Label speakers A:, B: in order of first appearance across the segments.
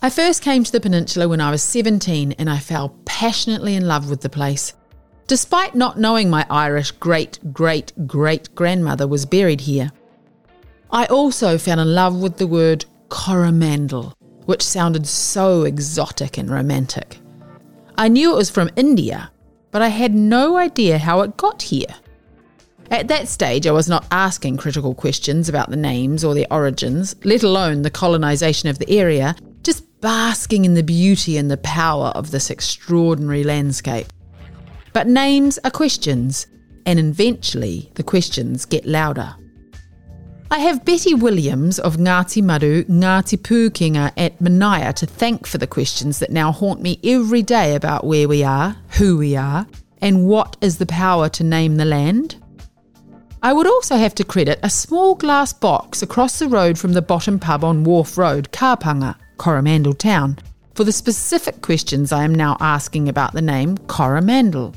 A: I first came to the peninsula when I was 17 and I fell passionately in love with the place. Despite not knowing my Irish great great great grandmother was buried here, I also fell in love with the word Coromandel, which sounded so exotic and romantic. I knew it was from India, but I had no idea how it got here. At that stage, I was not asking critical questions about the names or their origins, let alone the colonisation of the area, basking in the beauty and the power of this extraordinary landscape. But names are questions, and eventually the questions get louder. I have Betty Williams of Ngati Maru, Ngati Pukenga at Manaia to thank for the questions that now haunt me every day about where we are, who we are, and what is the power to name the land. I would also have to credit a small glass box across the road from the bottom pub on Wharf Road, Kapanga, Coromandel Town, for the specific questions I am now asking about the name Coromandel.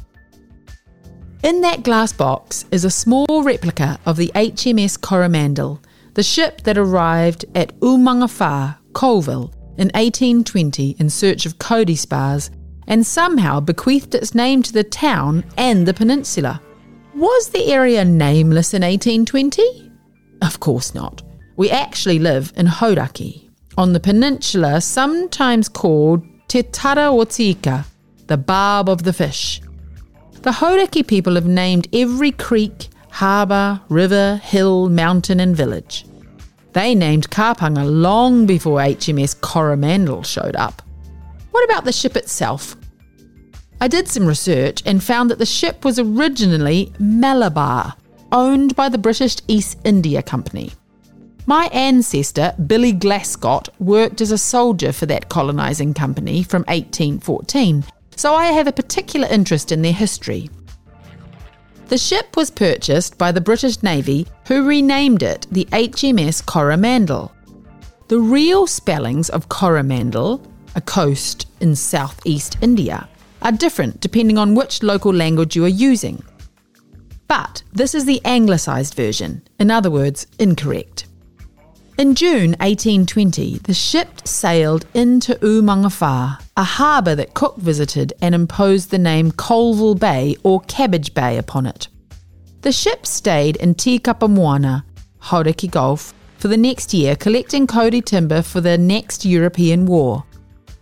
A: In that glass box is a small replica of the HMS Coromandel, the ship that arrived at Umangawha, Colville, in 1820 in search of kauri spars and somehow bequeathed its name to the town and the peninsula. Was the area nameless in 1820? Of course not. We actually live in Hauraki, on the peninsula sometimes called Te Tarawatika, the barb of the fish. The Hauraki people have named every creek, harbour, river, hill, mountain, and village. They named Kapanga long before HMS Coromandel showed up. What about the ship itself? I did some research and found that the ship was originally Malabar, owned by the British East India Company. My ancestor, Billy Glascott, worked as a soldier for that colonising company from 1814 so I have a particular interest in their history. The ship was purchased by the British Navy, who renamed it the HMS Coromandel. The real spellings of Coromandel, a coast in southeast India, are different depending on which local language you are using. But this is the anglicised version, in other words, incorrect. In June 1820, the ship sailed into Umangawha, a harbour that Cook visited and imposed the name Colville Bay or Cabbage Bay upon it. The ship stayed in Tikapa Moana, Hauraki Gulf, for the next year, collecting kauri timber for the next European war.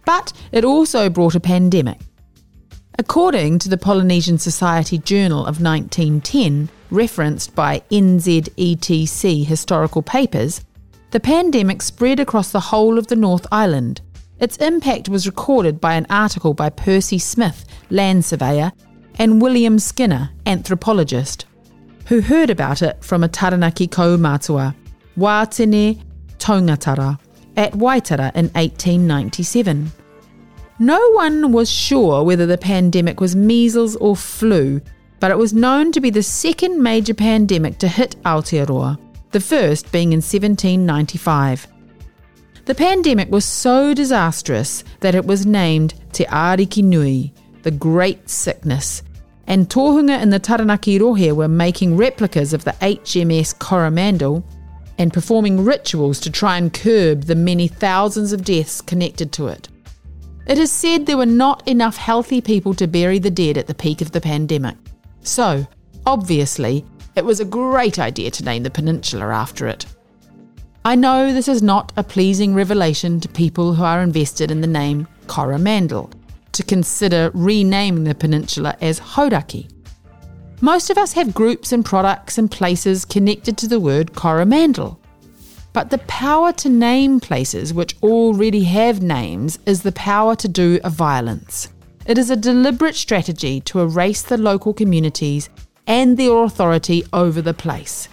A: But it also brought a pandemic. According to the Polynesian Society Journal of 1910, referenced by NZETC historical papers, the pandemic spread across the whole of the North Island. Its impact was recorded by an article by Percy Smith, land surveyor, and William Skinner, anthropologist, who heard about it from a Taranaki kaumātua, Wātene Tongatara, at Waitara in 1897. No one was sure whether the pandemic was measles or flu, but it was known to be the second major pandemic to hit Aotearoa the first being in 1795. The pandemic was so disastrous that it was named Te Ariki Nui, the Great Sickness, and Tohunga and the Taranaki Rohe were making replicas of the HMS Coromandel and performing rituals to try and curb the many thousands of deaths connected to it. It is said there were not enough healthy people to bury the dead at the peak of the pandemic. So, obviously, it was a great idea to name the peninsula after it. I know this is not a pleasing revelation to people who are invested in the name Coromandel to consider renaming the peninsula as Hauraki. Most of us have groups and products and places connected to the word Coromandel. But the power to name places which already have names is the power to do a violence. It is a deliberate strategy to erase the local communities and their authority over the place.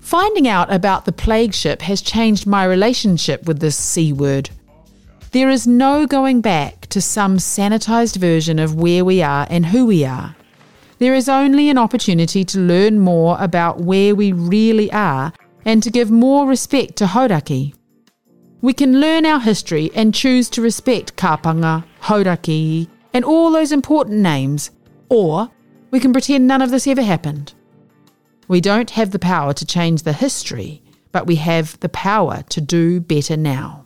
A: Finding out about the plague ship has changed my relationship with this C word. There is no going back to some sanitized version of where we are and who we are. There is only an opportunity to learn more about where we really are and to give more respect to Hauraki. We can learn our history and choose to respect Kapanga, Hauraki, and all those important names, or we can pretend none of this ever happened. We don't have the power to change the history, but we have the power to do better now.